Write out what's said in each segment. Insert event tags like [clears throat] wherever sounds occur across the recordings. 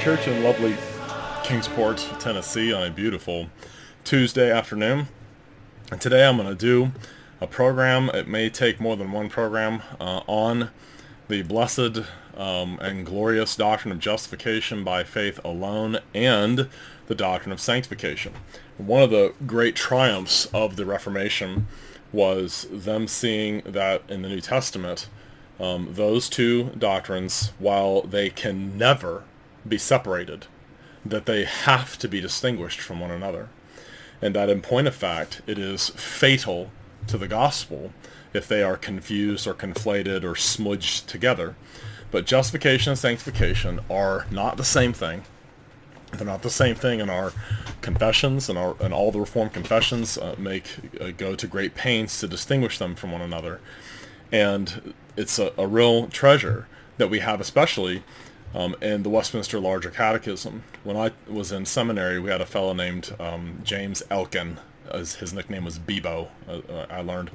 Church in lovely Kingsport, Tennessee on a beautiful Tuesday afternoon. And today I'm going to do a program, it may take more than one program, uh, on the blessed um, and glorious doctrine of justification by faith alone and the doctrine of sanctification. One of the great triumphs of the Reformation was them seeing that in the New Testament um, those two doctrines, while they can never be separated, that they have to be distinguished from one another. And that in point of fact, it is fatal to the gospel if they are confused or conflated or smudged together. But justification and sanctification are not the same thing. They're not the same thing in our confessions, and, our, and all the Reformed confessions uh, make uh, go to great pains to distinguish them from one another. And it's a, a real treasure that we have, especially um, in the Westminster Larger Catechism. When I was in seminary, we had a fellow named um, James Elkin. As his nickname was Bebo, uh, uh, I learned.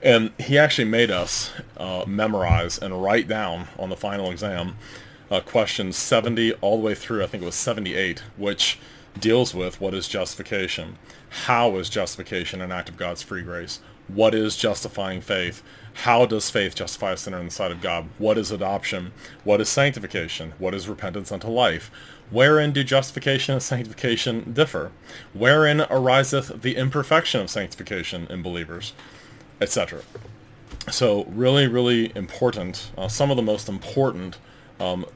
And he actually made us uh, memorize and write down on the final exam uh, questions 70 all the way through, I think it was 78, which deals with what is justification. How is justification an act of God's free grace? What is justifying faith? How does faith justify a sinner in the sight of God? What is adoption? What is sanctification? What is repentance unto life? Wherein do justification and sanctification differ? Wherein ariseth the imperfection of sanctification in believers? Etc. So really, really important, uh, some of the most important um,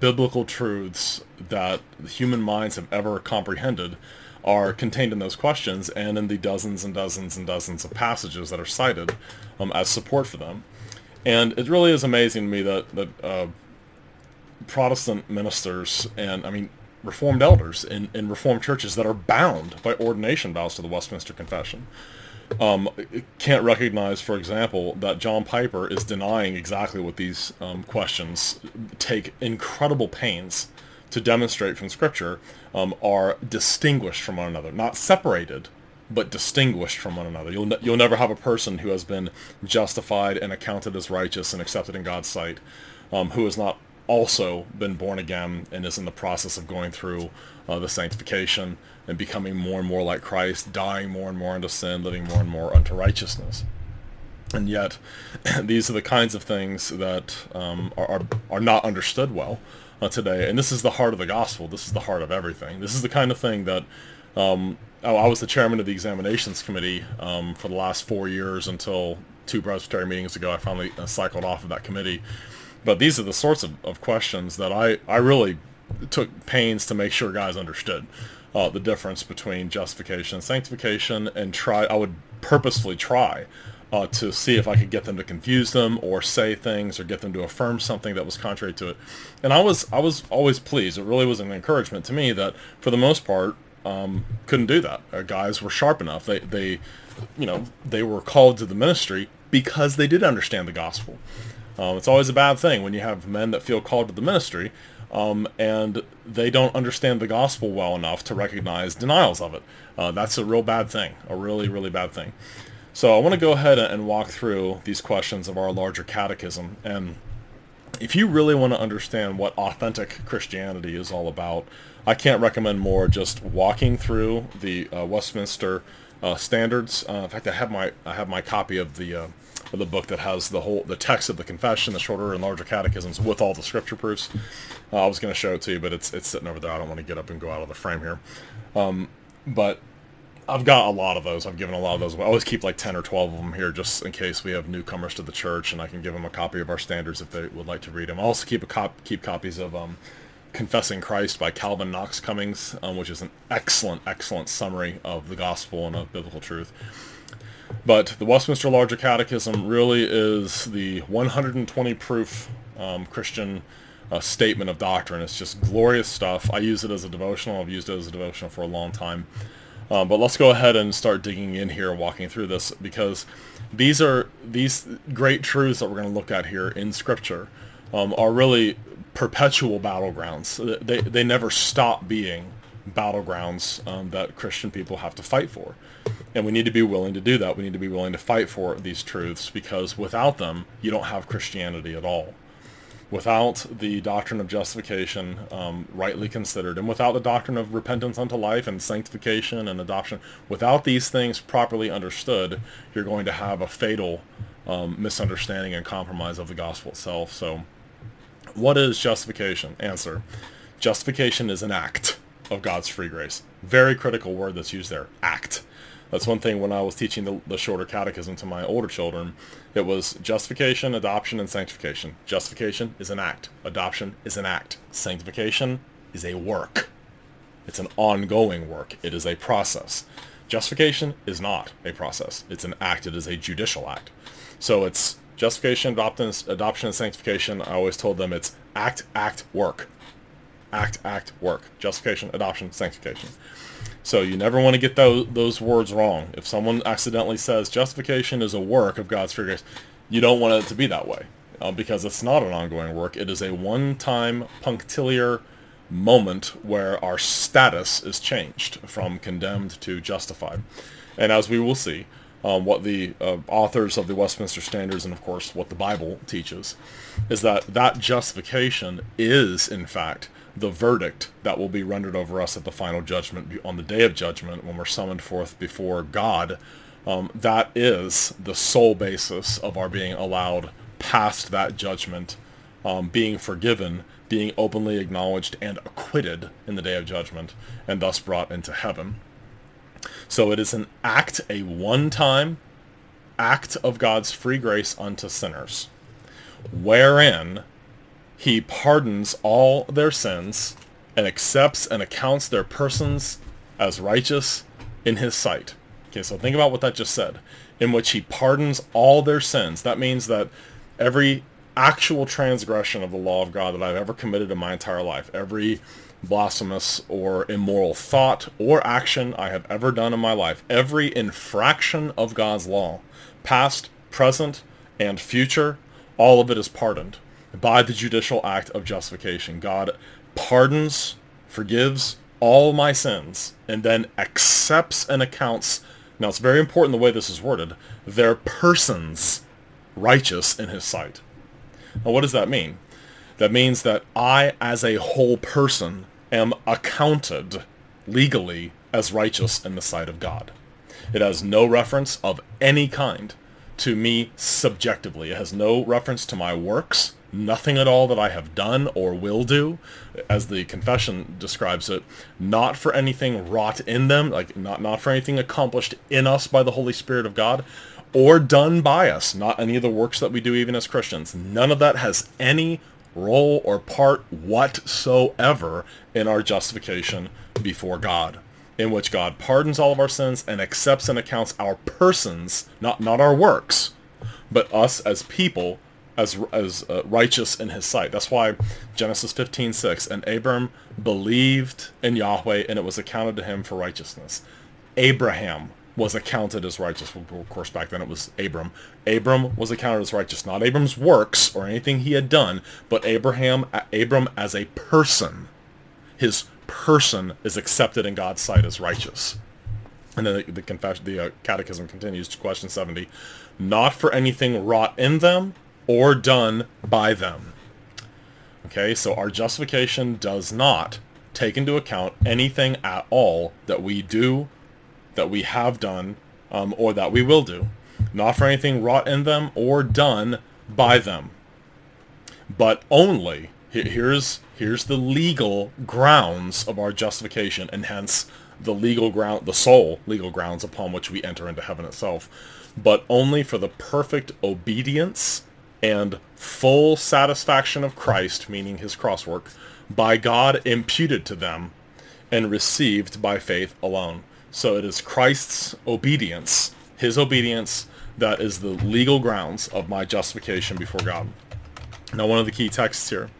biblical truths that human minds have ever comprehended are contained in those questions and in the dozens and dozens and dozens of passages that are cited um, as support for them. And it really is amazing to me that, that uh, Protestant ministers and, I mean, Reformed elders in, in Reformed churches that are bound by ordination vows to the Westminster Confession um, can't recognize, for example, that John Piper is denying exactly what these um, questions take incredible pains to demonstrate from Scripture um, are distinguished from one another, not separated, but distinguished from one another. You'll, ne- you'll never have a person who has been justified and accounted as righteous and accepted in God's sight um, who has not also been born again and is in the process of going through uh, the sanctification and becoming more and more like Christ, dying more and more unto sin, living more and more unto righteousness. And yet, [clears throat] these are the kinds of things that um, are, are, are not understood well uh, today. And this is the heart of the gospel. This is the heart of everything. This is the kind of thing that um, I was the chairman of the examinations committee um, for the last four years until two presbytery meetings ago. I finally uh, cycled off of that committee. But these are the sorts of, of questions that I, I really took pains to make sure guys understood uh, the difference between justification and sanctification and try I would purposefully try uh, to see if I could get them to confuse them or say things or get them to affirm something that was contrary to it. And I was I was always pleased. It really was an encouragement to me that for the most part um, couldn't do that. Our guys were sharp enough. They they you know they were called to the ministry because they did understand the gospel. Um, it's always a bad thing when you have men that feel called to the ministry um, and they don't understand the gospel well enough to recognize denials of it. Uh, that's a real bad thing, a really, really bad thing. So I want to go ahead and walk through these questions of our larger catechism. And if you really want to understand what authentic Christianity is all about, I can't recommend more just walking through the uh, Westminster uh, standards. Uh, in fact, I have my I have my copy of the uh, of the book that has the whole the text of the confession, the shorter and larger catechisms with all the scripture proofs. Uh, I was going to show it to you, but it's it's sitting over there. I don't want to get up and go out of the frame here. Um, but I've got a lot of those. I've given a lot of those. I always keep like 10 or 12 of them here just in case we have newcomers to the church and I can give them a copy of our standards if they would like to read them. I also keep a cop keep copies of um, Confessing Christ by Calvin Knox Cummings, um, which is an excellent, excellent summary of the gospel and of biblical truth. But the Westminster Larger Catechism really is the 120 proof um, Christian uh, statement of doctrine. It's just glorious stuff. I use it as a devotional. I've used it as a devotional for a long time. Um, but let's go ahead and start digging in here and walking through this because these are these great truths that we're going to look at here in Scripture um, are really perpetual battlegrounds. They, they never stop being battlegrounds um, that Christian people have to fight for. And we need to be willing to do that. We need to be willing to fight for these truths because without them, you don't have Christianity at all. Without the doctrine of justification um, rightly considered, and without the doctrine of repentance unto life and sanctification and adoption, without these things properly understood, you're going to have a fatal um, misunderstanding and compromise of the gospel itself. So, what is justification? Answer. Justification is an act of God's free grace. Very critical word that's used there. Act. That's one thing when I was teaching the, the shorter catechism to my older children. It was justification, adoption, and sanctification. Justification is an act. Adoption is an act. Sanctification is a work. It's an ongoing work. It is a process. Justification is not a process. It's an act. It is a judicial act. So it's justification, adoption, and sanctification. I always told them it's act, act, work. Act, act, work. Justification, adoption, sanctification. So you never want to get those, those words wrong. If someone accidentally says justification is a work of God's free grace, you don't want it to be that way uh, because it's not an ongoing work. It is a one-time punctiliar moment where our status is changed from condemned to justified. And as we will see, um, what the uh, authors of the Westminster Standards and of course what the Bible teaches is that that justification is in fact the verdict that will be rendered over us at the final judgment on the day of judgment when we're summoned forth before God. Um, that is the sole basis of our being allowed past that judgment, um, being forgiven, being openly acknowledged and acquitted in the day of judgment, and thus brought into heaven. So it is an act, a one-time act of God's free grace unto sinners, wherein he pardons all their sins and accepts and accounts their persons as righteous in his sight. Okay, so think about what that just said. In which he pardons all their sins. That means that every actual transgression of the law of God that I've ever committed in my entire life, every blasphemous or immoral thought or action I have ever done in my life, every infraction of God's law, past, present, and future, all of it is pardoned by the judicial act of justification. God pardons, forgives all my sins, and then accepts and accounts, now it's very important the way this is worded, their persons righteous in his sight. Now what does that mean? That means that I, as a whole person, am accounted legally as righteous in the sight of God. It has no reference of any kind to me subjectively. It has no reference to my works nothing at all that I have done or will do, as the confession describes it, not for anything wrought in them, like not, not for anything accomplished in us by the Holy Spirit of God, or done by us, not any of the works that we do even as Christians. None of that has any role or part whatsoever in our justification before God, in which God pardons all of our sins and accepts and accounts our persons, not, not our works, but us as people as as uh, righteous in his sight. That's why Genesis 15:6 and Abram believed in Yahweh and it was accounted to him for righteousness. Abraham was accounted as righteous. Of course, back then it was Abram. Abram was accounted as righteous, not Abram's works or anything he had done, but Abraham, Abram as a person. His person is accepted in God's sight as righteous. And then the, the confession, the uh, catechism continues to question 70. Not for anything wrought in them, or done by them. Okay, so our justification does not take into account anything at all that we do, that we have done, um, or that we will do. Not for anything wrought in them or done by them. But only, here's, here's the legal grounds of our justification, and hence the legal ground, the sole legal grounds upon which we enter into heaven itself, but only for the perfect obedience and full satisfaction of Christ, meaning his crosswork, by God imputed to them and received by faith alone. So it is Christ's obedience, his obedience, that is the legal grounds of my justification before God. Now one of the key texts here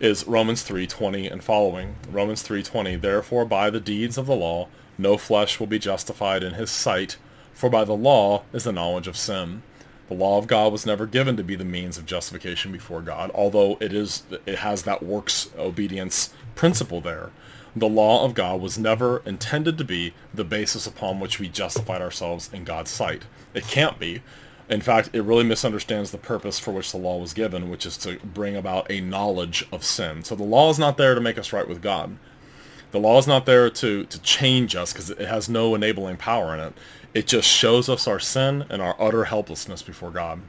is Romans 3:20 and following. Romans 3:20, therefore by the deeds of the law no flesh will be justified in his sight, for by the law is the knowledge of sin. The law of God was never given to be the means of justification before God, although it is it has that works obedience principle there. The law of God was never intended to be the basis upon which we justified ourselves in God's sight. It can't be. In fact, it really misunderstands the purpose for which the law was given, which is to bring about a knowledge of sin. So the law is not there to make us right with God. The law is not there to, to change us because it has no enabling power in it. It just shows us our sin and our utter helplessness before God.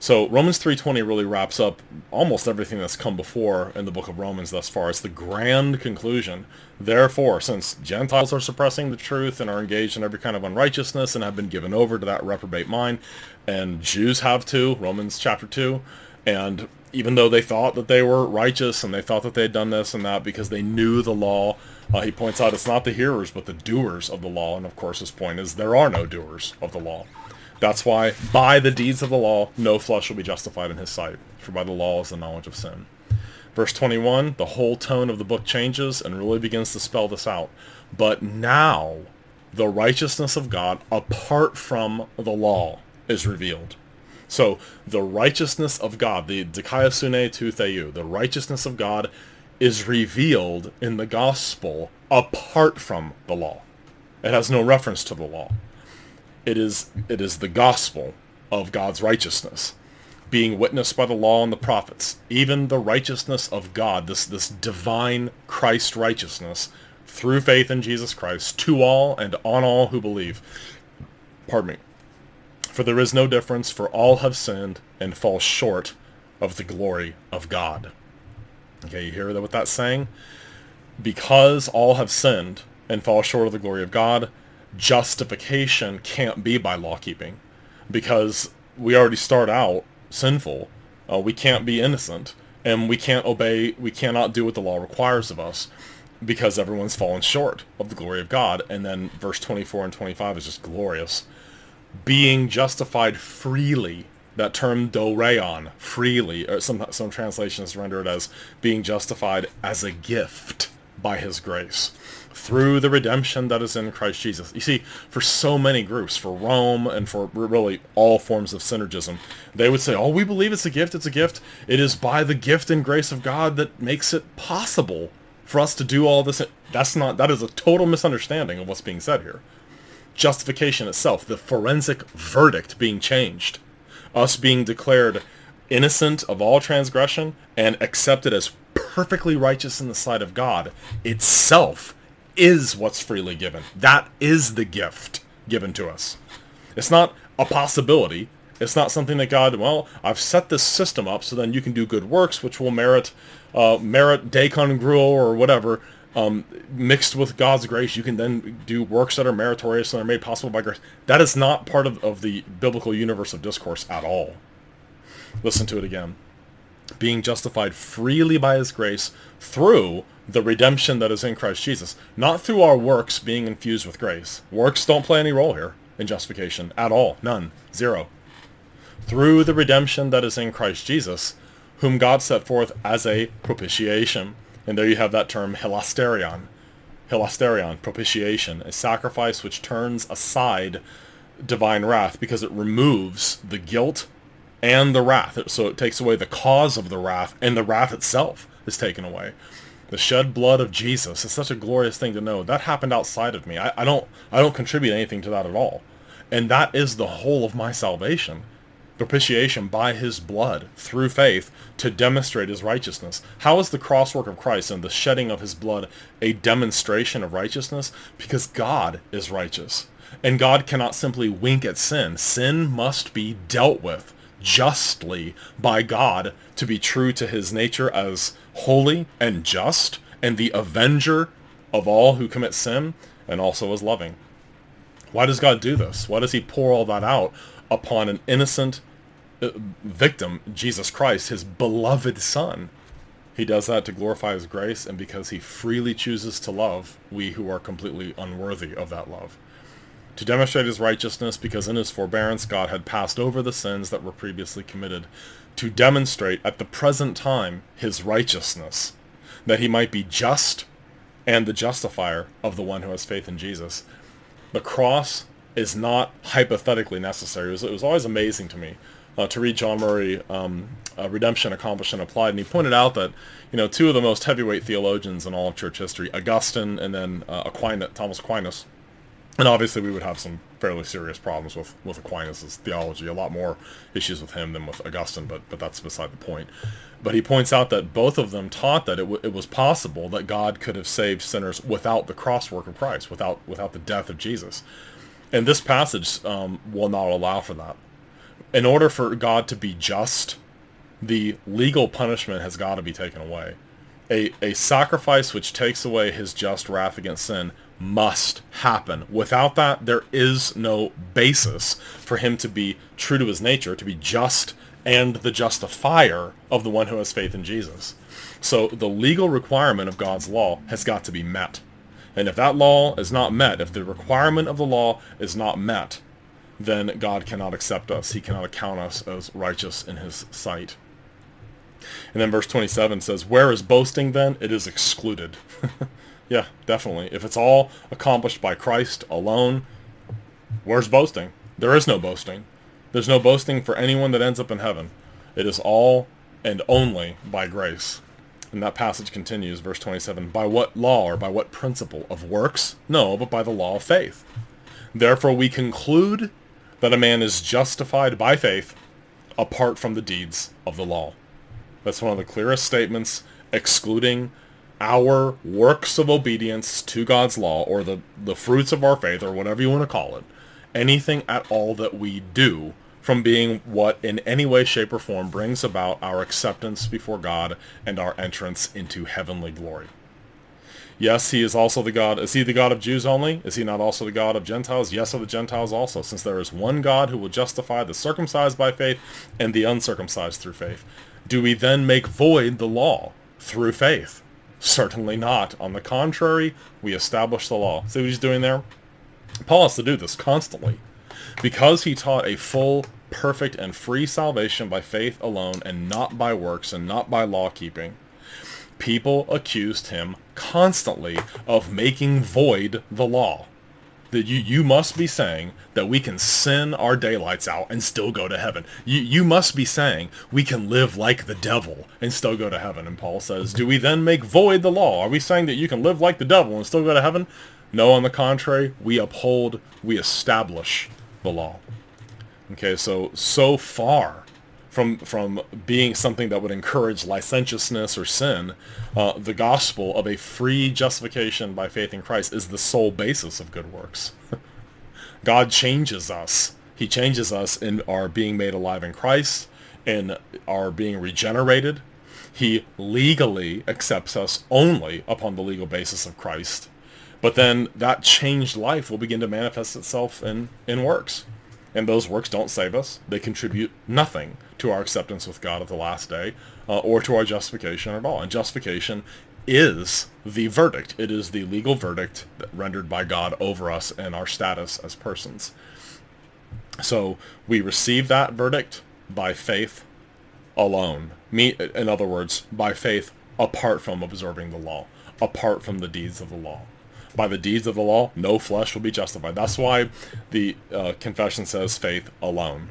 So Romans 3.20 really wraps up almost everything that's come before in the book of Romans thus far. It's the grand conclusion. Therefore, since Gentiles are suppressing the truth and are engaged in every kind of unrighteousness and have been given over to that reprobate mind, and Jews have too, Romans chapter 2, and even though they thought that they were righteous and they thought that they had done this and that because they knew the law, uh, he points out it's not the hearers but the doers of the law. And of course his point is there are no doers of the law. That's why by the deeds of the law, no flesh will be justified in his sight, for by the law is the knowledge of sin. Verse 21, the whole tone of the book changes and really begins to spell this out. But now the righteousness of God apart from the law is revealed. So the righteousness of God, the dikaiosune tou theou, the righteousness of God is revealed in the gospel apart from the law. It has no reference to the law. It is, it is the gospel of God's righteousness being witnessed by the law and the prophets, even the righteousness of God, this, this divine Christ righteousness through faith in Jesus Christ to all and on all who believe. Pardon me. For there is no difference, for all have sinned and fall short of the glory of God. Okay, you hear what that's saying? Because all have sinned and fall short of the glory of God, justification can't be by law keeping because we already start out sinful. Uh, we can't be innocent and we can't obey, we cannot do what the law requires of us because everyone's fallen short of the glory of God. And then verse 24 and 25 is just glorious. Being justified freely, that term doreon, freely, or some, some translations render it as being justified as a gift by his grace through the redemption that is in Christ Jesus. You see, for so many groups, for Rome and for really all forms of synergism, they would say, oh, we believe it's a gift, it's a gift. It is by the gift and grace of God that makes it possible for us to do all this. That's not, that is a total misunderstanding of what's being said here. Justification itself, the forensic verdict being changed, us being declared innocent of all transgression and accepted as perfectly righteous in the sight of God itself is what's freely given. That is the gift given to us. It's not a possibility. It's not something that God, well, I've set this system up so then you can do good works, which will merit uh, merit de congruo or whatever, um, mixed with God's grace. You can then do works that are meritorious and are made possible by grace. That is not part of, of the biblical universe of discourse at all. Listen to it again. Being justified freely by his grace through the redemption that is in Christ Jesus, not through our works being infused with grace. Works don't play any role here in justification at all. None. Zero. Through the redemption that is in Christ Jesus, whom God set forth as a propitiation. And there you have that term hilasterion. Hilasterion, propitiation, a sacrifice which turns aside divine wrath because it removes the guilt and the wrath. So it takes away the cause of the wrath, and the wrath itself is taken away the shed blood of Jesus is such a glorious thing to know. That happened outside of me. I, I, don't I don't contribute anything to that at all. And that is the whole of my salvation. Propitiation by his blood through faith to demonstrate his righteousness. How is the crosswork of Christ and the shedding of his blood a demonstration of righteousness? Because God is righteous. And God cannot simply wink at sin. Sin must be dealt with justly by God to be true to his nature as holy and just and the avenger of all who commit sin and also as loving. Why does God do this? Why does he pour all that out upon an innocent uh, victim, Jesus Christ, his beloved son? He does that to glorify his grace and because he freely chooses to love we who are completely unworthy of that love to demonstrate his righteousness because in his forbearance God had passed over the sins that were previously committed, to demonstrate at the present time his righteousness, that he might be just and the justifier of the one who has faith in Jesus. The cross is not hypothetically necessary. It was, it was always amazing to me uh, to read John Murray, um, uh, Redemption Accomplished and Applied, and he pointed out that, you know, two of the most heavyweight theologians in all of church history, Augustine and then uh, Aquinas, Thomas Aquinas, And obviously, we would have some fairly serious problems with, with Aquinas' theology, a lot more issues with him than with Augustine, but, but that's beside the point. But he points out that both of them taught that it, w- it was possible that God could have saved sinners without the cross work of Christ, without, without the death of Jesus. And this passage um, will not allow for that. In order for God to be just, the legal punishment has got to be taken away. A, a sacrifice which takes away his just wrath against sin must happen. Without that, there is no basis for him to be true to his nature, to be just and the justifier of the one who has faith in Jesus. So the legal requirement of God's law has got to be met. And if that law is not met, if the requirement of the law is not met, then God cannot accept us. He cannot account us as righteous in his sight. And then verse 27 says, Where is boasting then? It is excluded. [laughs] Yeah, definitely. If it's all accomplished by Christ alone, where's boasting? There is no boasting. There's no boasting for anyone that ends up in heaven. It is all and only by grace. And that passage continues, verse 27, By what law or by what principle? Of works? No, but by the law of faith. Therefore we conclude that a man is justified by faith apart from the deeds of the law. That's one of the clearest statements excluding our works of obedience to God's law or the, the fruits of our faith or whatever you want to call it, anything at all that we do from being what in any way, shape, or form brings about our acceptance before God and our entrance into heavenly glory. Yes, he is also the God. Is he the God of Jews only? Is he not also the God of Gentiles? Yes, of the Gentiles also, since there is one God who will justify the circumcised by faith and the uncircumcised through faith. Do we then make void the law through faith? Certainly not. On the contrary, we establish the law. See what he's doing there? Paul has to do this constantly. Because he taught a full, perfect, and free salvation by faith alone and not by works and not by law keeping, people accused him constantly of making void the law that you, you must be saying that we can sin our daylights out and still go to heaven. You, you must be saying we can live like the devil and still go to heaven. And Paul says, do we then make void the law? Are we saying that you can live like the devil and still go to heaven? No, on the contrary, we uphold, we establish the law. Okay, so, so far from from being something that would encourage licentiousness or sin, uh, the gospel of a free justification by faith in Christ is the sole basis of good works. [laughs] God changes us. He changes us in our being made alive in Christ, in our being regenerated. He legally accepts us only upon the legal basis of Christ. But then that changed life will begin to manifest itself in, in works. And those works don't save us. They contribute nothing to our acceptance with God at the last day uh, or to our justification at all. And justification is the verdict. It is the legal verdict rendered by God over us and our status as persons. So we receive that verdict by faith alone. Me, in other words, by faith apart from observing the law, apart from the deeds of the law. By the deeds of the law, no flesh will be justified. That's why the uh, confession says faith alone.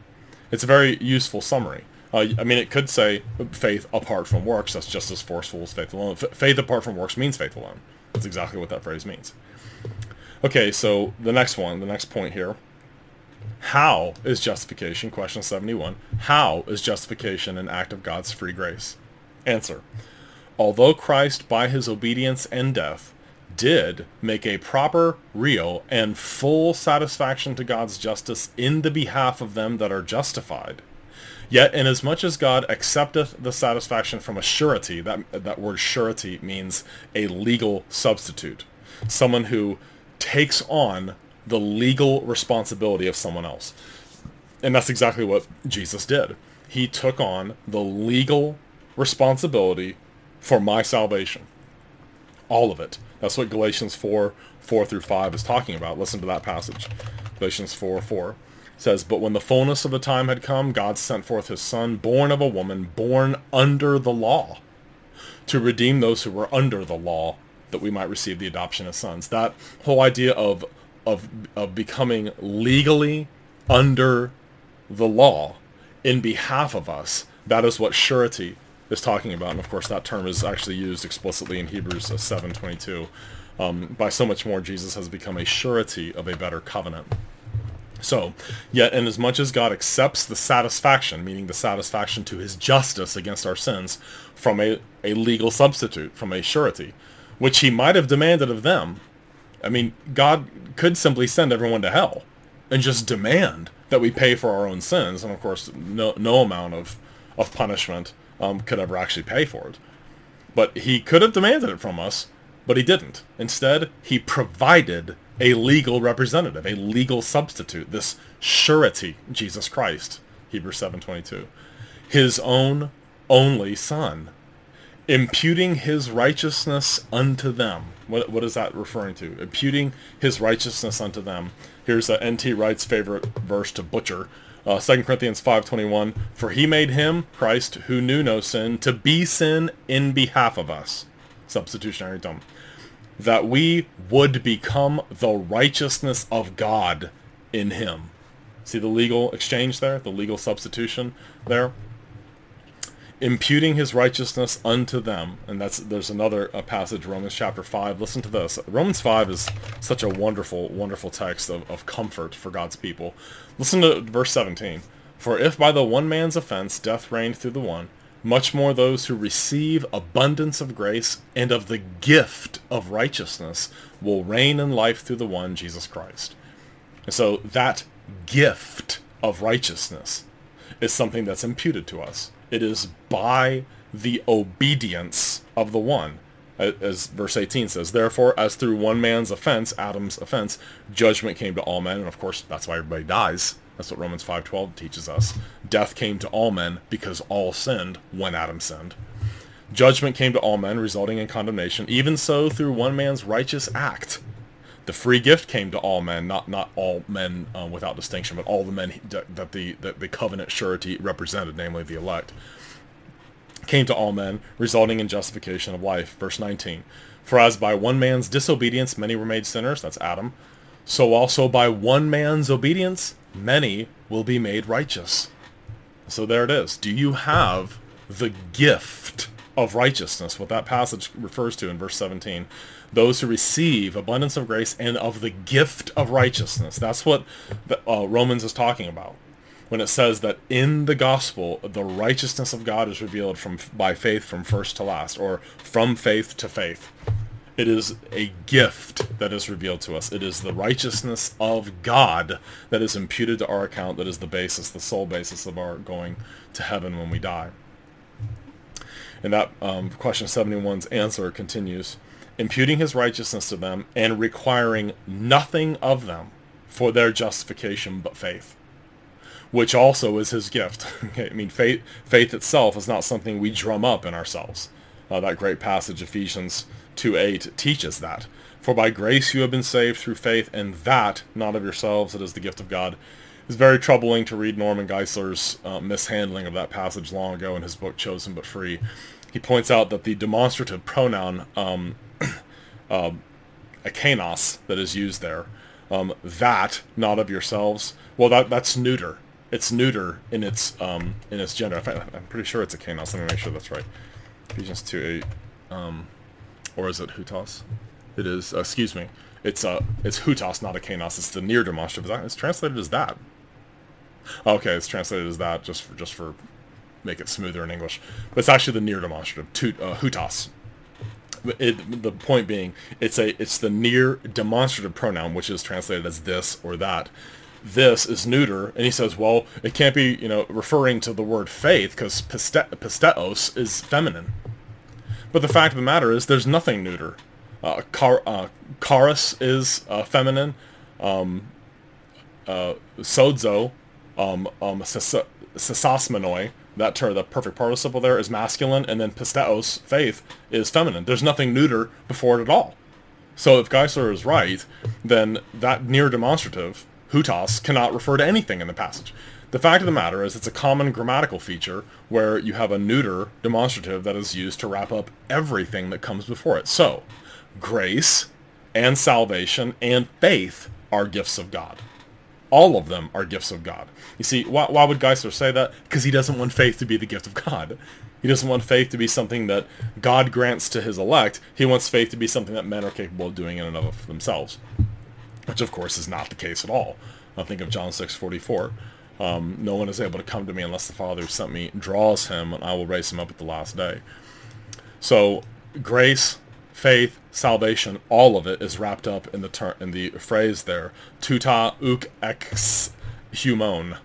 It's a very useful summary. Uh, I mean, it could say faith apart from works. That's just as forceful as faith alone. F- faith apart from works means faith alone. That's exactly what that phrase means. Okay, so the next one, the next point here. How is justification, question 71, how is justification an act of God's free grace? Answer. Although Christ, by his obedience and death, did make a proper, real, and full satisfaction to God's justice in the behalf of them that are justified. Yet, inasmuch as God accepteth the satisfaction from a surety, that, that word surety means a legal substitute, someone who takes on the legal responsibility of someone else. And that's exactly what Jesus did. He took on the legal responsibility for my salvation. All of it. That's what Galatians 4, 4 through 5 is talking about. Listen to that passage. Galatians 4, 4 says, But when the fullness of the time had come, God sent forth his son, born of a woman, born under the law, to redeem those who were under the law, that we might receive the adoption as sons. That whole idea of, of, of becoming legally under the law in behalf of us, that is what surety is talking about. And of course, that term is actually used explicitly in Hebrews 7.22 Um, by so much more, Jesus has become a surety of a better covenant. So, yet inasmuch as much as God accepts the satisfaction, meaning the satisfaction to his justice against our sins, from a, a legal substitute, from a surety, which he might have demanded of them, I mean, God could simply send everyone to hell and just demand that we pay for our own sins. And of course, no, no amount of, of punishment um, could ever actually pay for it. But he could have demanded it from us, but he didn't. Instead, he provided a legal representative, a legal substitute, this surety, Jesus Christ, Hebrews 7.22, his own only son, imputing his righteousness unto them. What, what is that referring to? Imputing his righteousness unto them. Here's a N.T. Wright's favorite verse to butcher. Uh, 2 Corinthians 5.21, For he made him, Christ, who knew no sin, to be sin in behalf of us. Substitutionary atonement that we would become the righteousness of God in him. See the legal exchange there? The legal substitution there? Imputing his righteousness unto them. And that's there's another uh, passage, Romans chapter 5. Listen to this. Romans 5 is such a wonderful, wonderful text of, of comfort for God's people. Listen to verse 17. For if by the one man's offense death reigned through the one, much more those who receive abundance of grace and of the gift of righteousness will reign in life through the one, Jesus Christ. And so that gift of righteousness is something that's imputed to us. It is by the obedience of the one. As verse 18 says, Therefore, as through one man's offense, Adam's offense, judgment came to all men, and of course that's why everybody dies that's what Romans 5.12 teaches us. Death came to all men because all sinned when Adam sinned. Judgment came to all men, resulting in condemnation. Even so, through one man's righteous act, the free gift came to all men, not not all men uh, without distinction, but all the men that the that the covenant surety represented, namely the elect, came to all men, resulting in justification of life. Verse 19. For as by one man's disobedience many were made sinners, that's Adam, so also by one man's obedience many will be made righteous. So there it is. Do you have the gift of righteousness, what that passage refers to in verse 17? Those who receive abundance of grace and of the gift of righteousness. That's what the, uh, Romans is talking about when it says that in the gospel the righteousness of God is revealed from by faith from first to last or from faith to faith. It is a gift that is revealed to us. It is the righteousness of God that is imputed to our account that is the basis, the sole basis of our going to heaven when we die. And that um, question 71's answer continues, imputing his righteousness to them and requiring nothing of them for their justification but faith, which also is his gift. [laughs] I mean, faith, faith itself is not something we drum up in ourselves. Uh, that great passage, Ephesians 2.8 teaches that. For by grace you have been saved through faith, and that, not of yourselves, it is the gift of God. It's very troubling to read Norman Geisler's uh, mishandling of that passage long ago in his book Chosen But Free. He points out that the demonstrative pronoun um, [coughs] uh, akanos that is used there, um, that, not of yourselves, well, that that's neuter. It's neuter in its um, in its gender. I'm pretty sure it's akanos. Let me make sure that's right. Ephesians 2 8. Um, or is it hutos? It is. Uh, excuse me. It's uh, it's hutos, not a kanos. It's the near demonstrative. It's translated as that. Okay, it's translated as that just for just for make it smoother in English. But it's actually the near demonstrative, to, uh, hutos. It, the point being, it's a it's the near demonstrative pronoun, which is translated as this or that. This is neuter, and he says, well, it can't be, you know, referring to the word faith because pisteos is feminine. But the fact of the matter is, there's nothing neuter. Uh, car, uh, charis is uh, feminine. Um, uh, sozo, um, um, that term, the perfect participle there is masculine, and then pisteos, faith, is feminine. There's nothing neuter before it at all. So if Geisler is right, then that near demonstrative, hutos, cannot refer to anything in the passage. The fact of the matter is it's a common grammatical feature where you have a neuter demonstrative that is used to wrap up everything that comes before it. So, grace and salvation and faith are gifts of God. All of them are gifts of God. You see, why, why would Geisler say that? Because he doesn't want faith to be the gift of God. He doesn't want faith to be something that God grants to his elect. He wants faith to be something that men are capable of doing in and of themselves, which of course is not the case at all. I think of John 6:44. Um, no one is able to come to me unless the Father who sent me draws him, and I will raise him up at the last day. So grace, faith, salvation, all of it is wrapped up in the ter- in the phrase there, tuta uk ex humon.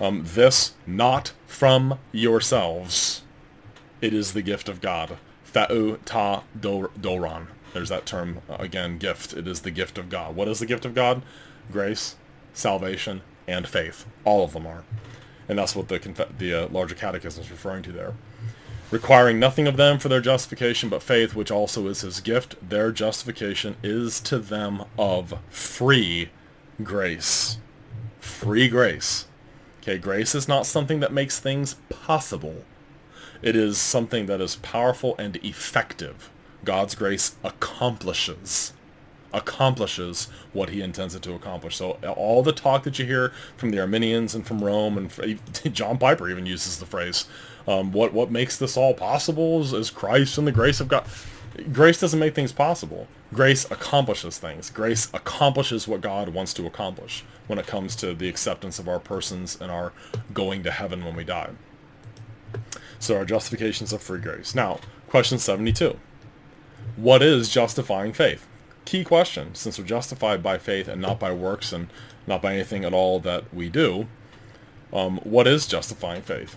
Um, this not from yourselves. It is the gift of God. Tha'u ta doran. There's that term uh, again, gift. It is the gift of God. What is the gift of God? Grace, salvation, and faith. All of them are. And that's what the, the uh, larger catechism is referring to there requiring nothing of them for their justification but faith, which also is his gift. Their justification is to them of free grace. Free grace. Okay, grace is not something that makes things possible. It is something that is powerful and effective. God's grace accomplishes accomplishes what he intends it to accomplish. So all the talk that you hear from the Arminians and from Rome, and [laughs] John Piper even uses the phrase, um, what what makes this all possible is, is Christ and the grace of God. Grace doesn't make things possible. Grace accomplishes things. Grace accomplishes what God wants to accomplish when it comes to the acceptance of our persons and our going to heaven when we die. So our justifications of free grace. Now, question 72. What is justifying faith? Key question, since we're justified by faith and not by works and not by anything at all that we do, um, what is justifying faith?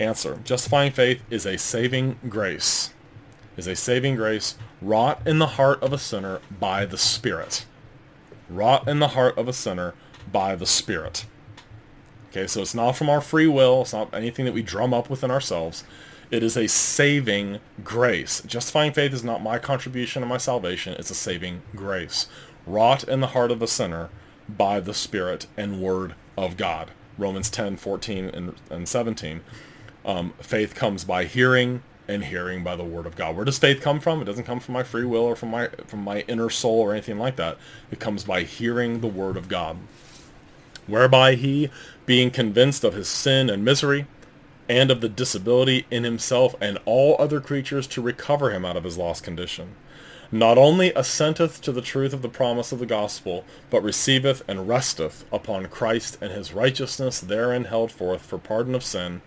Answer. Justifying faith is a saving grace. Is a saving grace wrought in the heart of a sinner by the Spirit. Wrought in the heart of a sinner by the Spirit. Okay, so it's not from our free will. It's not anything that we drum up within ourselves. It is a saving grace. Justifying faith is not my contribution to my salvation. It's a saving grace. Wrought in the heart of a sinner by the Spirit and Word of God. Romans 10, 14, and, and 17. Um, faith comes by hearing, and hearing by the word of God. Where does faith come from? It doesn't come from my free will or from my from my inner soul or anything like that. It comes by hearing the word of God. Whereby he, being convinced of his sin and misery, and of the disability in himself and all other creatures to recover him out of his lost condition, not only assenteth to the truth of the promise of the gospel, but receiveth and resteth upon Christ and his righteousness therein held forth for pardon of sin,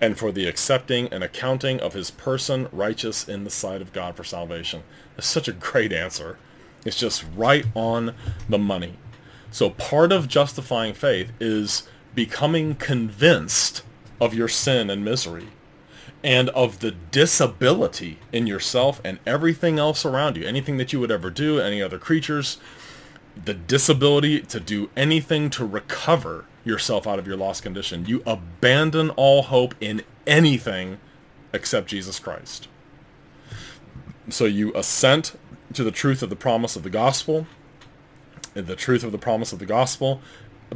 and for the accepting and accounting of his person righteous in the sight of God for salvation. It's such a great answer. It's just right on the money. So part of justifying faith is becoming convinced of your sin and misery and of the disability in yourself and everything else around you, anything that you would ever do, any other creatures, the disability to do anything to recover yourself out of your lost condition. You abandon all hope in anything except Jesus Christ. So you assent to the truth of the promise of the gospel, the truth of the promise of the gospel,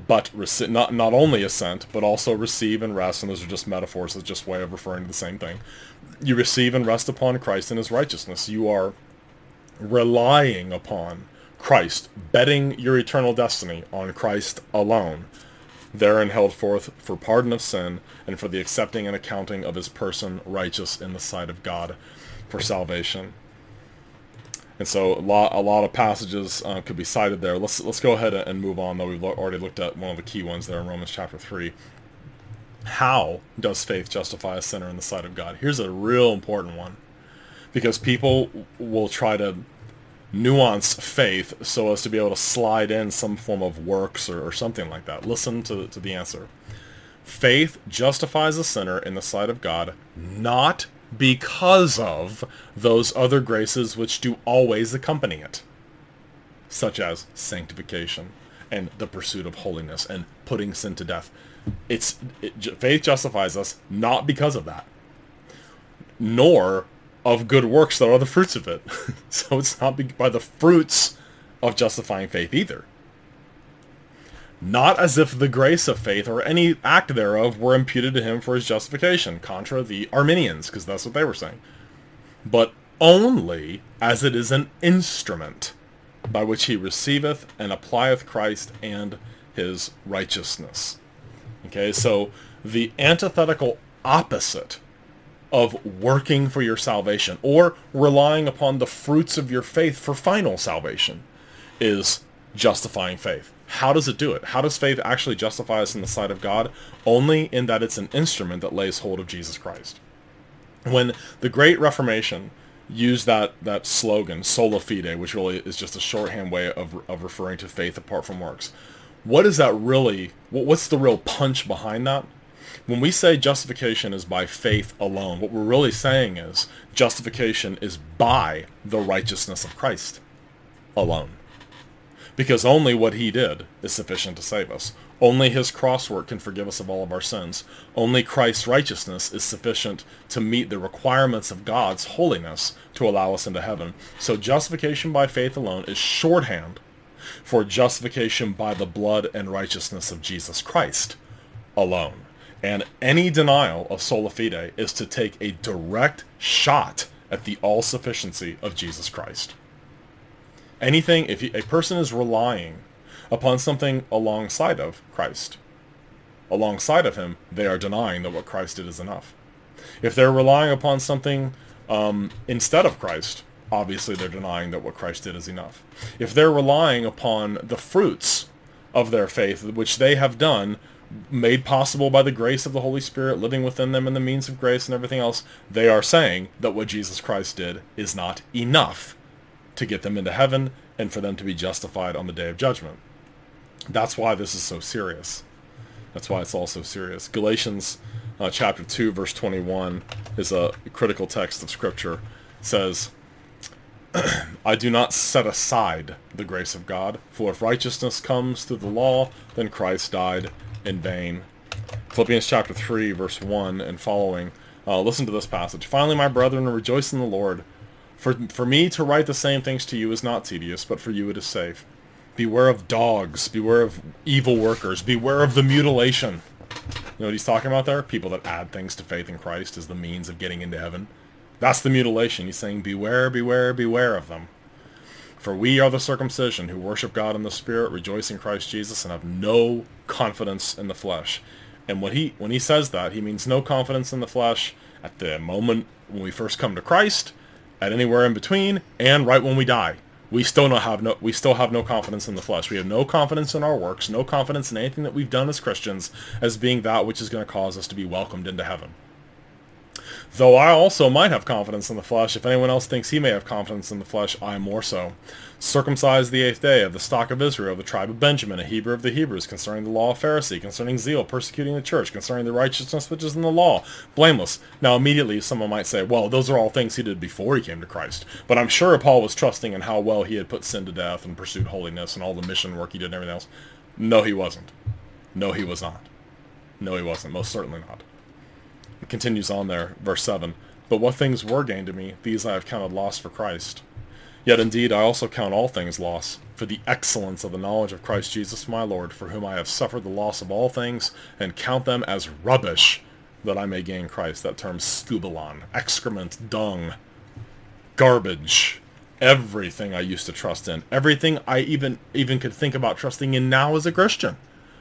but rec- not not only assent, but also receive and rest. And those are just metaphors. It's just way of referring to the same thing. You receive and rest upon Christ and His righteousness. You are relying upon Christ, betting your eternal destiny on Christ alone therein held forth for pardon of sin and for the accepting and accounting of his person righteous in the sight of God for salvation. And so a lot, a lot of passages uh, could be cited there. Let's let's go ahead and move on. Though we've already looked at one of the key ones there in Romans chapter three. How does faith justify a sinner in the sight of God? Here's a real important one, because people will try to nuance faith so as to be able to slide in some form of works or, or something like that. Listen to, to the answer. Faith justifies a sinner in the sight of God not because of those other graces which do always accompany it, such as sanctification and the pursuit of holiness and putting sin to death. It's it, faith justifies us not because of that, nor of good works that are the fruits of it. [laughs] so it's not by the fruits of justifying faith either. Not as if the grace of faith or any act thereof were imputed to him for his justification, contra the Arminians, because that's what they were saying. But only as it is an instrument by which he receiveth and applieth Christ and his righteousness. Okay, so the antithetical opposite of working for your salvation or relying upon the fruits of your faith for final salvation is justifying faith. How does it do it? How does faith actually justify us in the sight of God? Only in that it's an instrument that lays hold of Jesus Christ. When the Great Reformation used that, that slogan, sola fide, which really is just a shorthand way of, of referring to faith apart from works, what is that really, what's the real punch behind that? When we say justification is by faith alone, what we're really saying is justification is by the righteousness of Christ alone because only what he did is sufficient to save us. Only his cross work can forgive us of all of our sins. Only Christ's righteousness is sufficient to meet the requirements of God's holiness to allow us into heaven. So justification by faith alone is shorthand for justification by the blood and righteousness of Jesus Christ alone. And any denial of sola fide is to take a direct shot at the all-sufficiency of Jesus Christ anything, if a person is relying upon something alongside of Christ, alongside of him, they are denying that what Christ did is enough. If they're relying upon something um, instead of Christ, obviously they're denying that what Christ did is enough. If they're relying upon the fruits of their faith, which they have done, made possible by the grace of the Holy Spirit living within them and the means of grace and everything else, they are saying that what Jesus Christ did is not enough to get them into heaven and for them to be justified on the day of judgment. That's why this is so serious. That's why it's all so serious. Galatians uh, chapter 2 verse 21 is a critical text of scripture. It says, [clears throat] I do not set aside the grace of God, for if righteousness comes through the law, then Christ died in vain. Philippians chapter 3 verse 1 and following. Uh, listen to this passage. Finally, my brethren, rejoice in the Lord. For, for me to write the same things to you is not tedious, but for you it is safe. Beware of dogs. Beware of evil workers. Beware of the mutilation. You know what he's talking about there? People that add things to faith in Christ as the means of getting into heaven. That's the mutilation. He's saying, beware, beware, beware of them. For we are the circumcision who worship God in the Spirit, rejoice in Christ Jesus, and have no confidence in the flesh. And when he when he says that, he means no confidence in the flesh at the moment when we first come to Christ, at anywhere in between, and right when we die. We still not have no we still have no confidence in the flesh. We have no confidence in our works, no confidence in anything that we've done as Christians as being that which is going to cause us to be welcomed into heaven. Though I also might have confidence in the flesh, if anyone else thinks he may have confidence in the flesh, I more so. Circumcised the eighth day, of the stock of Israel, of the tribe of Benjamin, a Hebrew of the Hebrews, concerning the law of Pharisee, concerning zeal, persecuting the church, concerning the righteousness which is in the law, blameless. Now immediately someone might say, well, those are all things he did before he came to Christ. But I'm sure Paul was trusting in how well he had put sin to death and pursued holiness and all the mission work he did and everything else. No, he wasn't. No, he was not. No, he wasn't. Most certainly not. It continues on there, verse 7. But what things were gained to me, these I have counted loss for Christ. Yet indeed I also count all things loss, for the excellence of the knowledge of Christ Jesus my Lord, for whom I have suffered the loss of all things, and count them as rubbish, that I may gain Christ. That term skubalon, excrement, dung, garbage, everything I used to trust in, everything I even even could think about trusting in now as a Christian.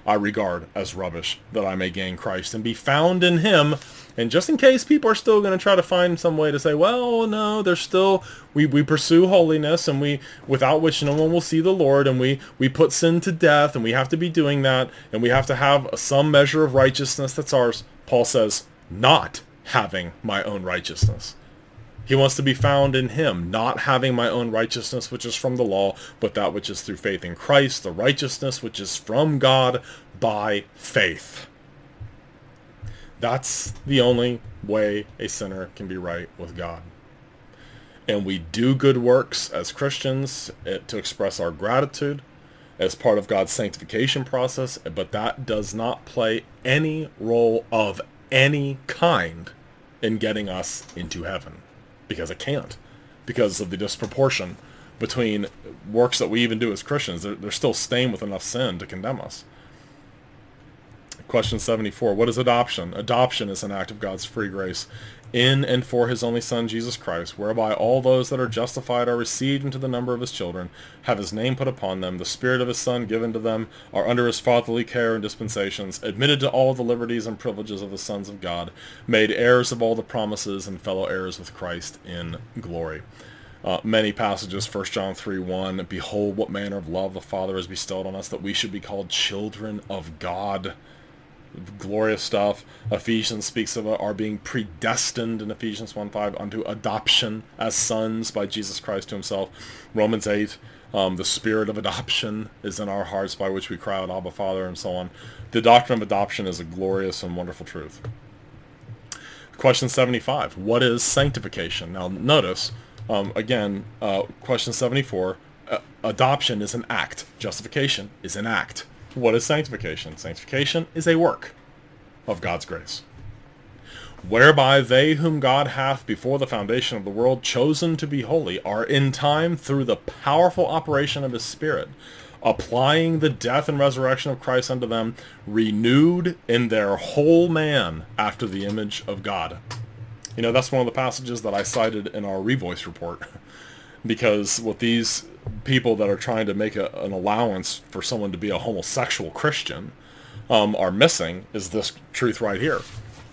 I regard as rubbish, that I may gain Christ and be found in him. And just in case people are still going to try to find some way to say, well, no, there's still, we, we pursue holiness and we, without which no one will see the Lord and we, we put sin to death and we have to be doing that and we have to have some measure of righteousness that's ours. Paul says, not having my own righteousness. He wants to be found in him, not having my own righteousness which is from the law, but that which is through faith in Christ, the righteousness which is from God by faith. That's the only way a sinner can be right with God. And we do good works as Christians eh, to express our gratitude as part of God's sanctification process, but that does not play any role of any kind in getting us into heaven because it can't because of the disproportion between works that we even do as Christians. They're, they're still stained with enough sin to condemn us. Question 74. What is adoption? Adoption is an act of God's free grace in and for his only Son, Jesus Christ, whereby all those that are justified are received into the number of his children, have his name put upon them, the Spirit of his Son given to them, are under his fatherly care and dispensations, admitted to all the liberties and privileges of the sons of God, made heirs of all the promises, and fellow heirs with Christ in glory. Uh, many passages, 1 John 3, 1, Behold what manner of love the Father has bestowed on us, that we should be called children of God glorious stuff. Ephesians speaks of our being predestined in Ephesians 1.5 unto adoption as sons by Jesus Christ to himself. Romans 8, um, the spirit of adoption is in our hearts by which we cry out, Abba Father, and so on. The doctrine of adoption is a glorious and wonderful truth. Question 75, what is sanctification? Now notice, um, again, uh, question 74, uh, adoption is an act. Justification is an act. What is sanctification? Sanctification is a work of God's grace, whereby they whom God hath before the foundation of the world chosen to be holy are in time through the powerful operation of his Spirit, applying the death and resurrection of Christ unto them, renewed in their whole man after the image of God. You know, that's one of the passages that I cited in our Revoice report. [laughs] because what these people that are trying to make a, an allowance for someone to be a homosexual Christian um, are missing is this truth right here.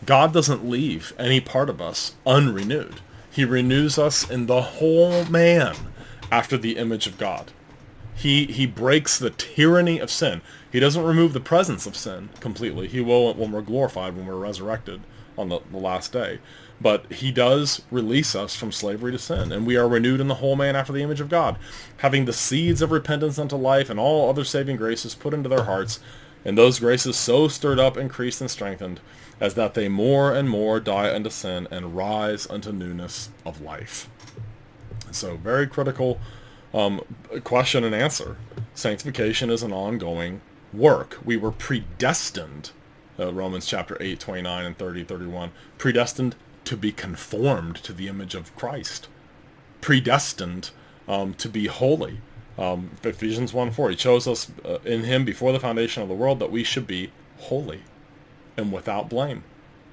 God doesn't leave any part of us unrenewed. He renews us in the whole man after the image of God. He, he breaks the tyranny of sin. He doesn't remove the presence of sin completely. He will when we're glorified, when we're resurrected on the, the last day. But he does release us from slavery to sin, and we are renewed in the whole man after the image of God, having the seeds of repentance unto life and all other saving graces put into their hearts, and those graces so stirred up, increased, and strengthened, as that they more and more die unto sin and rise unto newness of life. So very critical um, question and answer. Sanctification is an ongoing work. We were predestined, uh, Romans chapter 8, 29 and 30, 31, predestined to be conformed to the image of Christ, predestined um, to be holy. Um, Ephesians 1 4, he chose us uh, in him before the foundation of the world that we should be holy and without blame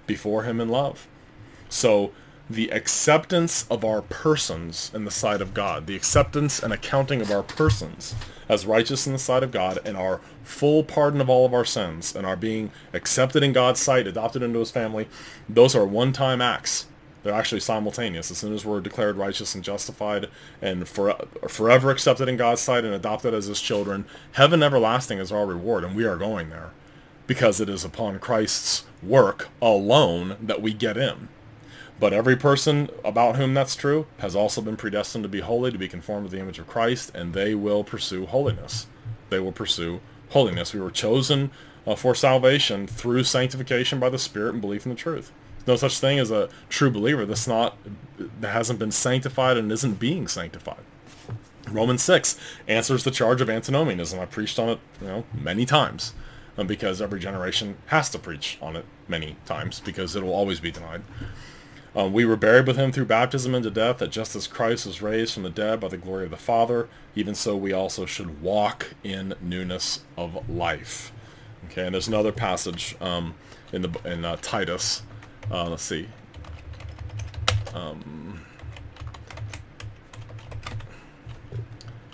before him in love. So the acceptance of our persons in the sight of God, the acceptance and accounting of our persons as righteous in the sight of God and our full pardon of all of our sins and our being accepted in God's sight, adopted into his family, those are one-time acts. They're actually simultaneous. As soon as we're declared righteous and justified and for, forever accepted in God's sight and adopted as his children, heaven everlasting is our reward, and we are going there because it is upon Christ's work alone that we get in. But every person about whom that's true has also been predestined to be holy, to be conformed to the image of Christ, and they will pursue holiness. They will pursue holiness. We were chosen uh, for salvation through sanctification by the Spirit and belief in the truth. There's no such thing as a true believer that's not that hasn't been sanctified and isn't being sanctified. Romans 6 answers the charge of antinomianism. I preached on it, you know, many times uh, because every generation has to preach on it many times because it will always be denied. Um, we were buried with him through baptism into death, that just as Christ was raised from the dead by the glory of the Father, even so we also should walk in newness of life. Okay, and there's another passage um, in the in uh, Titus. Uh, let's see. Um,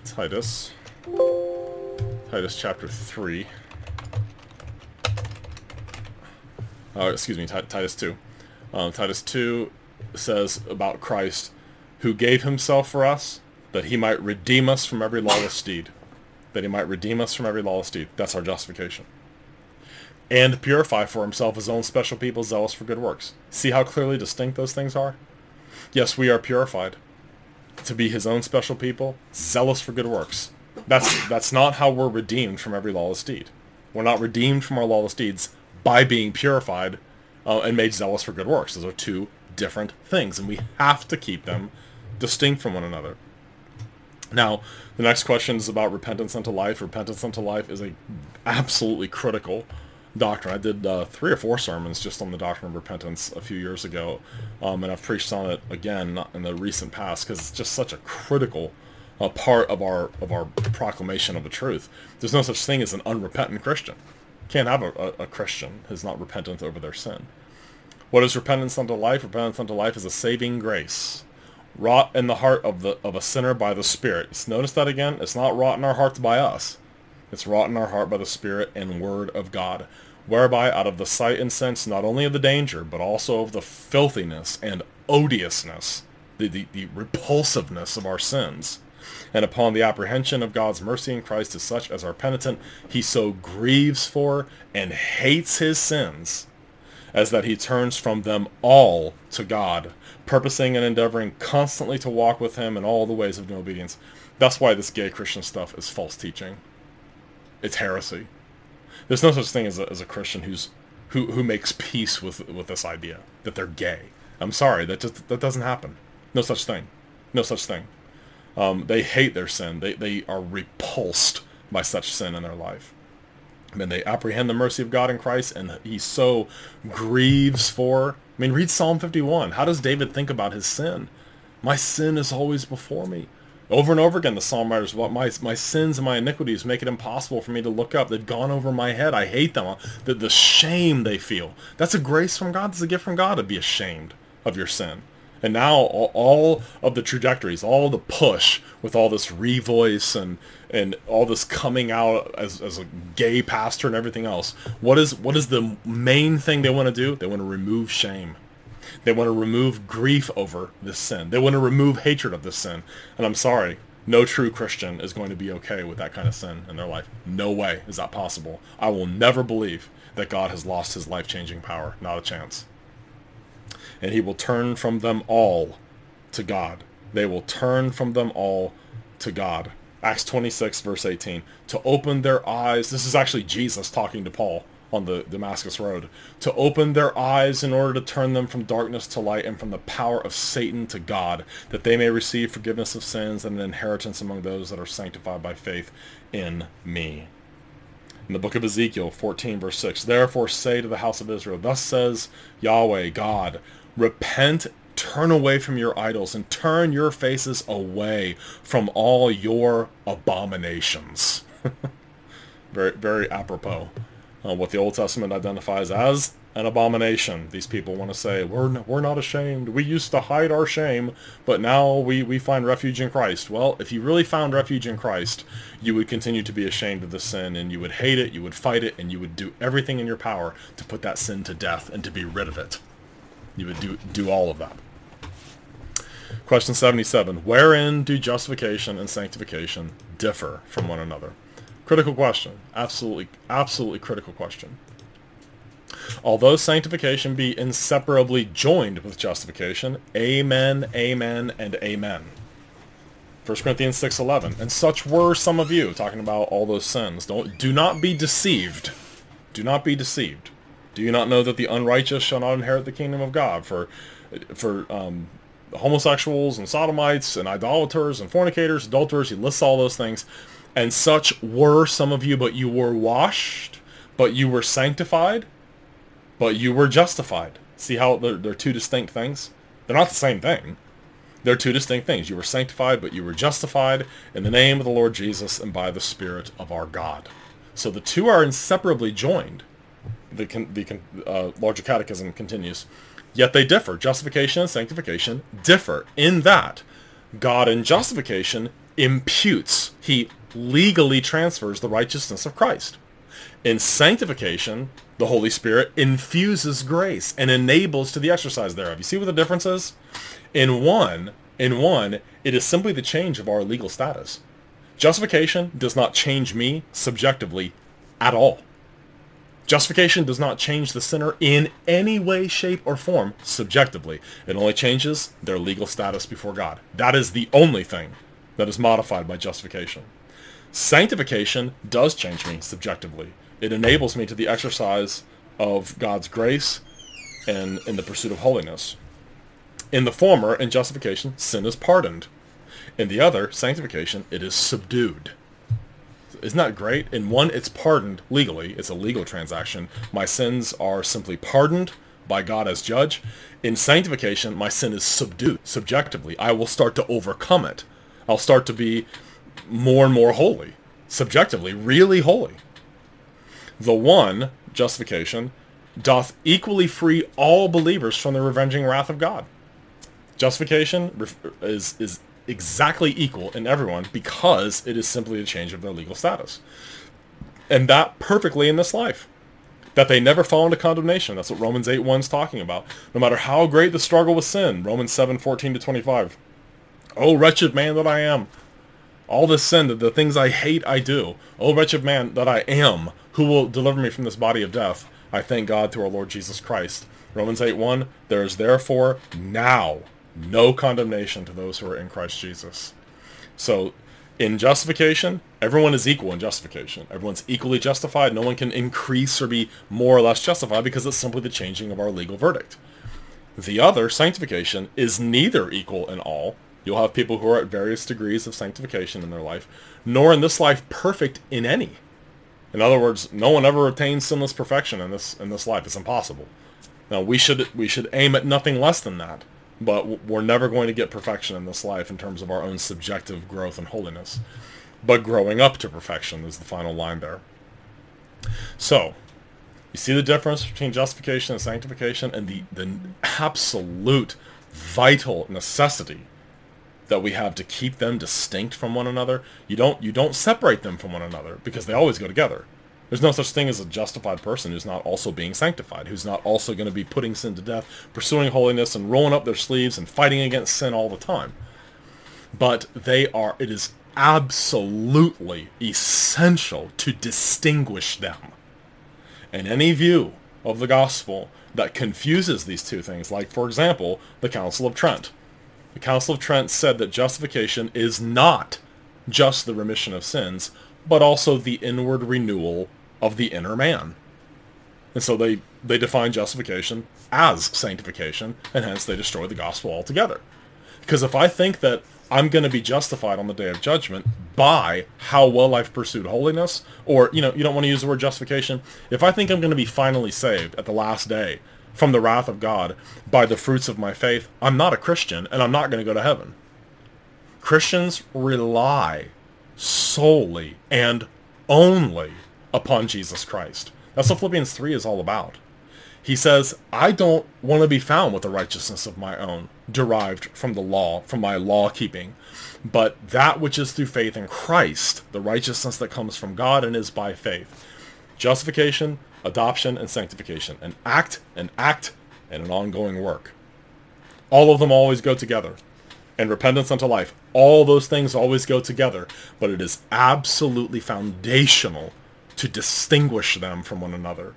Titus. Titus chapter 3. Oh, excuse me, Titus 2. Um, Titus 2 says about Christ, who gave himself for us, that he might redeem us from every lawless deed. That he might redeem us from every lawless deed. That's our justification. And purify for himself his own special people zealous for good works. See how clearly distinct those things are? Yes, we are purified to be his own special people, zealous for good works. That's, that's not how we're redeemed from every lawless deed. We're not redeemed from our lawless deeds by being purified uh, and made zealous for good works. Those are two different things, and we have to keep them distinct from one another. Now, the next question is about repentance unto life. Repentance unto life is a absolutely critical doctrine. I did uh, three or four sermons just on the doctrine of repentance a few years ago, um, and I've preached on it again in the recent past because it's just such a critical uh, part of our of our proclamation of the truth. There's no such thing as an unrepentant Christian. Can't have a, a, a Christian who's not repentant over their sin. What is repentance unto life? Repentance unto life is a saving grace, wrought in the heart of the of a sinner by the Spirit. Notice that again. It's not wrought in our hearts by us. It's wrought in our heart by the Spirit and Word of God, whereby out of the sight and sense not only of the danger, but also of the filthiness and odiousness, the, the, the repulsiveness of our sins, and upon the apprehension of God's mercy in Christ to such as are penitent, he so grieves for and hates his sins, as that he turns from them all to God, purposing and endeavoring constantly to walk with him in all the ways of obedience. That's why this gay Christian stuff is false teaching. It's heresy. There's no such thing as a, as a Christian who's who, who makes peace with with this idea that they're gay. I'm sorry, that just that doesn't happen. No such thing. No such thing. Um, they hate their sin. They, they are repulsed by such sin in their life. And they apprehend the mercy of God in Christ, and he so grieves for. I mean, read Psalm 51. How does David think about his sin? My sin is always before me. Over and over again, the psalm writers, what my my sins and my iniquities make it impossible for me to look up. They've gone over my head. I hate them. The, the shame they feel. That's a grace from God. It's a gift from God to be ashamed of your sin. And now all, of the trajectories, all the push with all this revoice and and all this coming out as, as a gay pastor and everything else. What is what is the main thing they want to do? They want to remove shame. They want to remove grief over this sin. They want to remove hatred of this sin. And I'm sorry, no true Christian is going to be okay with that kind of sin in their life. No way is that possible. I will never believe that God has lost his life-changing power. Not a chance and he will turn from them all to God. They will turn from them all to God. Acts 26, verse 18. To open their eyes, this is actually Jesus talking to Paul on the Damascus Road, to open their eyes in order to turn them from darkness to light and from the power of Satan to God, that they may receive forgiveness of sins and an inheritance among those that are sanctified by faith in me. In the book of Ezekiel 14, verse 6, Therefore say to the house of Israel, Thus says Yahweh God, Repent, turn away from your idols, and turn your faces away from all your abominations. [laughs] very, very apropos. Uh, what the Old Testament identifies as an abomination. These people want to say, we're, n- we're not ashamed. We used to hide our shame, but now we, we find refuge in Christ. Well, if you really found refuge in Christ, you would continue to be ashamed of the sin, and you would hate it, you would fight it, and you would do everything in your power to put that sin to death and to be rid of it. You would do, do all of that. Question 77. Wherein do justification and sanctification differ from one another? Critical question. Absolutely, absolutely critical question. Although sanctification be inseparably joined with justification, amen, amen, and amen. 1 Corinthians 6.11. And such were some of you, talking about all those sins. Don't, do not be deceived. Do not be deceived. Do you not know that the unrighteous shall not inherit the kingdom of God? For, for um, homosexuals and sodomites and idolaters and fornicators, adulterers, he lists all those things. And such were some of you, but you were washed, but you were sanctified, but you were justified. See how they're, they're two distinct things? They're not the same thing. They're two distinct things. You were sanctified, but you were justified in the name of the Lord Jesus and by the Spirit of our God. So the two are inseparably joined the, the uh, larger catechism continues. Yet they differ. Justification and sanctification differ in that God in justification imputes, he legally transfers the righteousness of Christ. In sanctification, the Holy Spirit infuses grace and enables to the exercise thereof. You see what the difference is? In one, in one, it is simply the change of our legal status. Justification does not change me subjectively at all. Justification does not change the sinner in any way, shape, or form subjectively. It only changes their legal status before God. That is the only thing that is modified by justification. Sanctification does change me subjectively. It enables me to the exercise of God's grace and in the pursuit of holiness. In the former, in justification, sin is pardoned. In the other, sanctification, it is subdued. Isn't that great? In one, it's pardoned legally. It's a legal transaction. My sins are simply pardoned by God as judge. In sanctification, my sin is subdued subjectively. I will start to overcome it. I'll start to be more and more holy, subjectively, really holy. The one, justification, doth equally free all believers from the revenging wrath of God. Justification is, is exactly equal in everyone because it is simply a change of their legal status. And that perfectly in this life. That they never fall into condemnation. That's what Romans 8 1 is talking about. No matter how great the struggle with sin. Romans 7 14 to 25. Oh, wretched man that I am. All this sin, that the things I hate, I do. Oh, wretched man that I am, who will deliver me from this body of death? I thank God through our Lord Jesus Christ. Romans 8 1, there is therefore now no condemnation to those who are in Christ Jesus. So in justification, everyone is equal in justification. Everyone's equally justified. No one can increase or be more or less justified because it's simply the changing of our legal verdict. The other, sanctification, is neither equal in all. You'll have people who are at various degrees of sanctification in their life, nor in this life perfect in any. In other words, no one ever attains sinless perfection in this in this life. It's impossible. Now we should we should aim at nothing less than that, but we're never going to get perfection in this life in terms of our own subjective growth and holiness. But growing up to perfection is the final line there. So, you see the difference between justification and sanctification and the, the absolute vital necessity that we have to keep them distinct from one another. You don't you don't separate them from one another because they always go together. There's no such thing as a justified person who's not also being sanctified, who's not also going to be putting sin to death, pursuing holiness and rolling up their sleeves and fighting against sin all the time. But they are it is absolutely essential to distinguish them. And any view of the gospel that confuses these two things, like for example, the Council of Trent, the Council of Trent said that justification is not just the remission of sins, but also the inward renewal of the inner man. And so they, they define justification as sanctification, and hence they destroy the gospel altogether. Because if I think that I'm going to be justified on the day of judgment by how well I've pursued holiness, or, you know, you don't want to use the word justification. If I think I'm going to be finally saved at the last day from the wrath of God by the fruits of my faith, I'm not a Christian and I'm not going to go to heaven. Christians rely solely and only upon Jesus Christ. That's what Philippians 3 is all about. He says, I don't want to be found with a righteousness of my own, derived from the law, from my law keeping, but that which is through faith in Christ, the righteousness that comes from God and is by faith. Justification, adoption, and sanctification. An act, an act, and an ongoing work. All of them always go together. And repentance unto life. All those things always go together. But it is absolutely foundational to distinguish them from one another.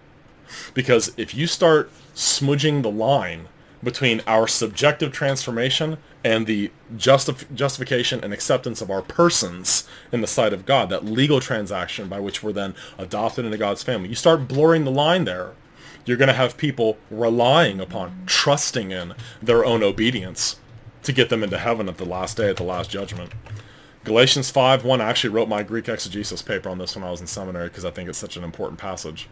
Because if you start smudging the line between our subjective transformation and the justif- justification and acceptance of our persons in the sight of God, that legal transaction by which we're then adopted into God's family. You start blurring the line there. You're going to have people relying upon, trusting in their own obedience to get them into heaven at the last day, at the last judgment. Galatians 5, 1, I actually wrote my Greek exegesis paper on this when I was in seminary because I think it's such an important passage.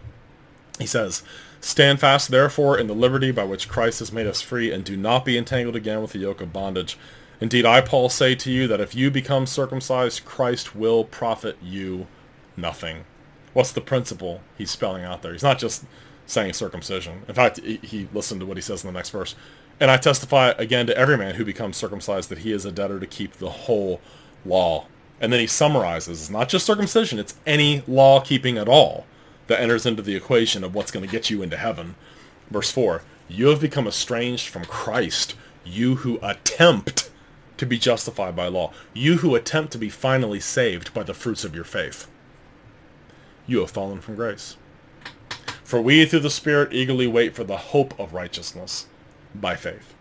He says, Stand fast, therefore, in the liberty by which Christ has made us free, and do not be entangled again with the yoke of bondage. Indeed, I, Paul, say to you that if you become circumcised, Christ will profit you nothing. What's the principle he's spelling out there? He's not just saying circumcision. In fact, he listened to what he says in the next verse. And I testify again to every man who becomes circumcised that he is a debtor to keep the whole law. And then he summarizes, it's not just circumcision, it's any law keeping at all that enters into the equation of what's going to get you into heaven. Verse 4 You have become estranged from Christ, you who attempt to be justified by law, you who attempt to be finally saved by the fruits of your faith. You have fallen from grace. For we through the Spirit eagerly wait for the hope of righteousness by faith.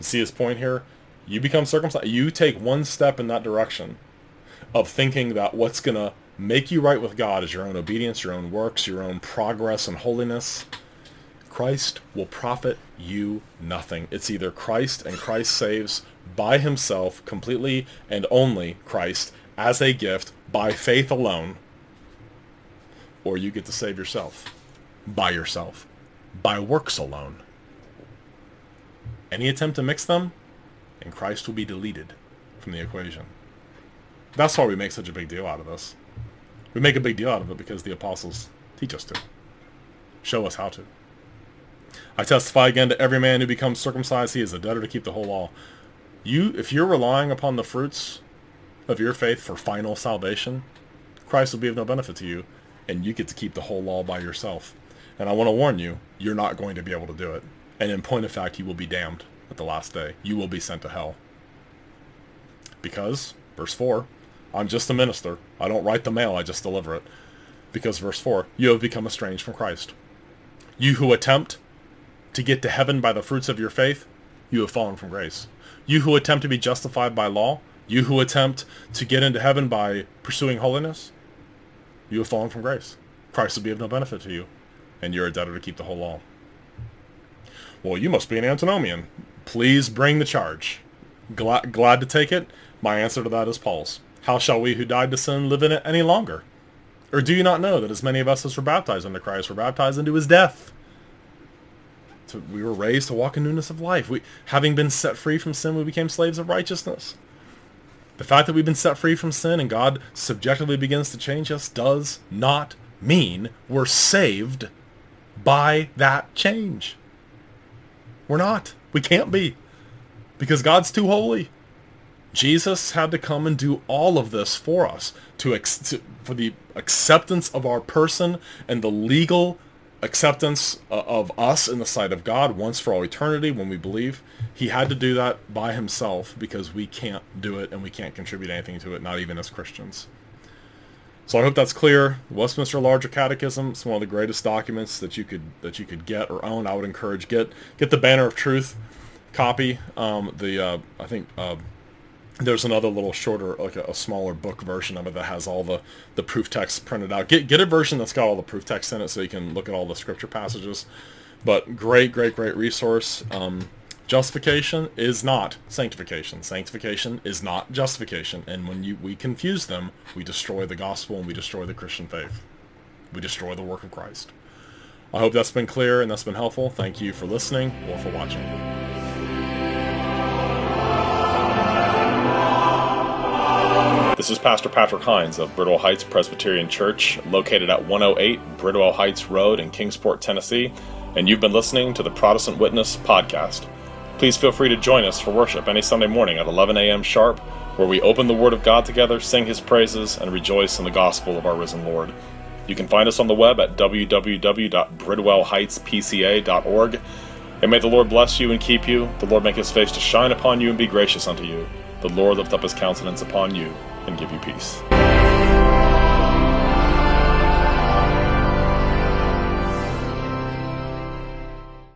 See his point here? You become circumcised. You take one step in that direction of thinking that what's going to make you right with God is your own obedience, your own works, your own progress and holiness, Christ will profit you nothing. It's either Christ and Christ saves by himself, completely and only Christ, as a gift, by faith alone, or you get to save yourself, by yourself, by works alone. Any attempt to mix them, and Christ will be deleted from the equation. That's why we make such a big deal out of this. We make a big deal out of it because the apostles teach us to. Show us how to. I testify again to every man who becomes circumcised, he is a debtor to keep the whole law. You, if you're relying upon the fruits of your faith for final salvation, Christ will be of no benefit to you, and you get to keep the whole law by yourself. And I want to warn you, you're not going to be able to do it. And in point of fact, you will be damned at the last day. You will be sent to hell. Because, verse 4, I'm just a minister. I don't write the mail, I just deliver it. Because, verse 4, you have become estranged from Christ. You who attempt to get to heaven by the fruits of your faith, you have fallen from grace. You who attempt to be justified by law, you who attempt to get into heaven by pursuing holiness, you have fallen from grace. Christ will be of no benefit to you, and you're a debtor to keep the whole law. Well, you must be an antinomian. Please bring the charge. Glad, glad to take it? My answer to that is Paul's. How shall we who died to sin live in it any longer? Or do you not know that as many of us as were baptized into Christ were baptized into his death? So we were raised to walk in newness of life. We, having been set free from sin, we became slaves of righteousness. The fact that we've been set free from sin and God subjectively begins to change us does not mean we're saved by that change. We're not. We can't be. Because God's too holy. Jesus had to come and do all of this for us to, to, for the acceptance of our person and the legal acceptance uh, of us in the sight of God once for all eternity when we believe. He had to do that by himself because we can't do it and we can't contribute anything to it, not even as Christians. So I hope that's clear. Westminster Larger Catechism is one of the greatest documents that you could that you could get or own. I would encourage get get the Banner of Truth copy. Um, the uh, I think uh, there's another little shorter, like a, a, smaller book version of it that has all the, the proof text printed out. Get get a version that's got all the proof text in it so you can look at all the scripture passages. But great, great, great resource. Um, justification is not sanctification. Sanctification is not justification. And when you we confuse them, we destroy the gospel and we destroy the Christian faith. We destroy the work of Christ. I hope that's been clear and that's been helpful. Thank you for listening or for watching. This is Pastor Patrick Hines of Bridwell Heights Presbyterian Church, located at 108 Bridwell Heights Road in Kingsport, Tennessee, and you've been listening to the Protestant Witness podcast. Please feel free to join us for worship any Sunday morning at 11 a.m. sharp, where we open the Word of God together, sing His praises, and rejoice in the gospel of our risen Lord. You can find us on the web at www.bridwellheightspca.org. And may the Lord bless you and keep you, the Lord make his face to shine upon you and be gracious unto you, the Lord lift up his countenance upon you and give you peace.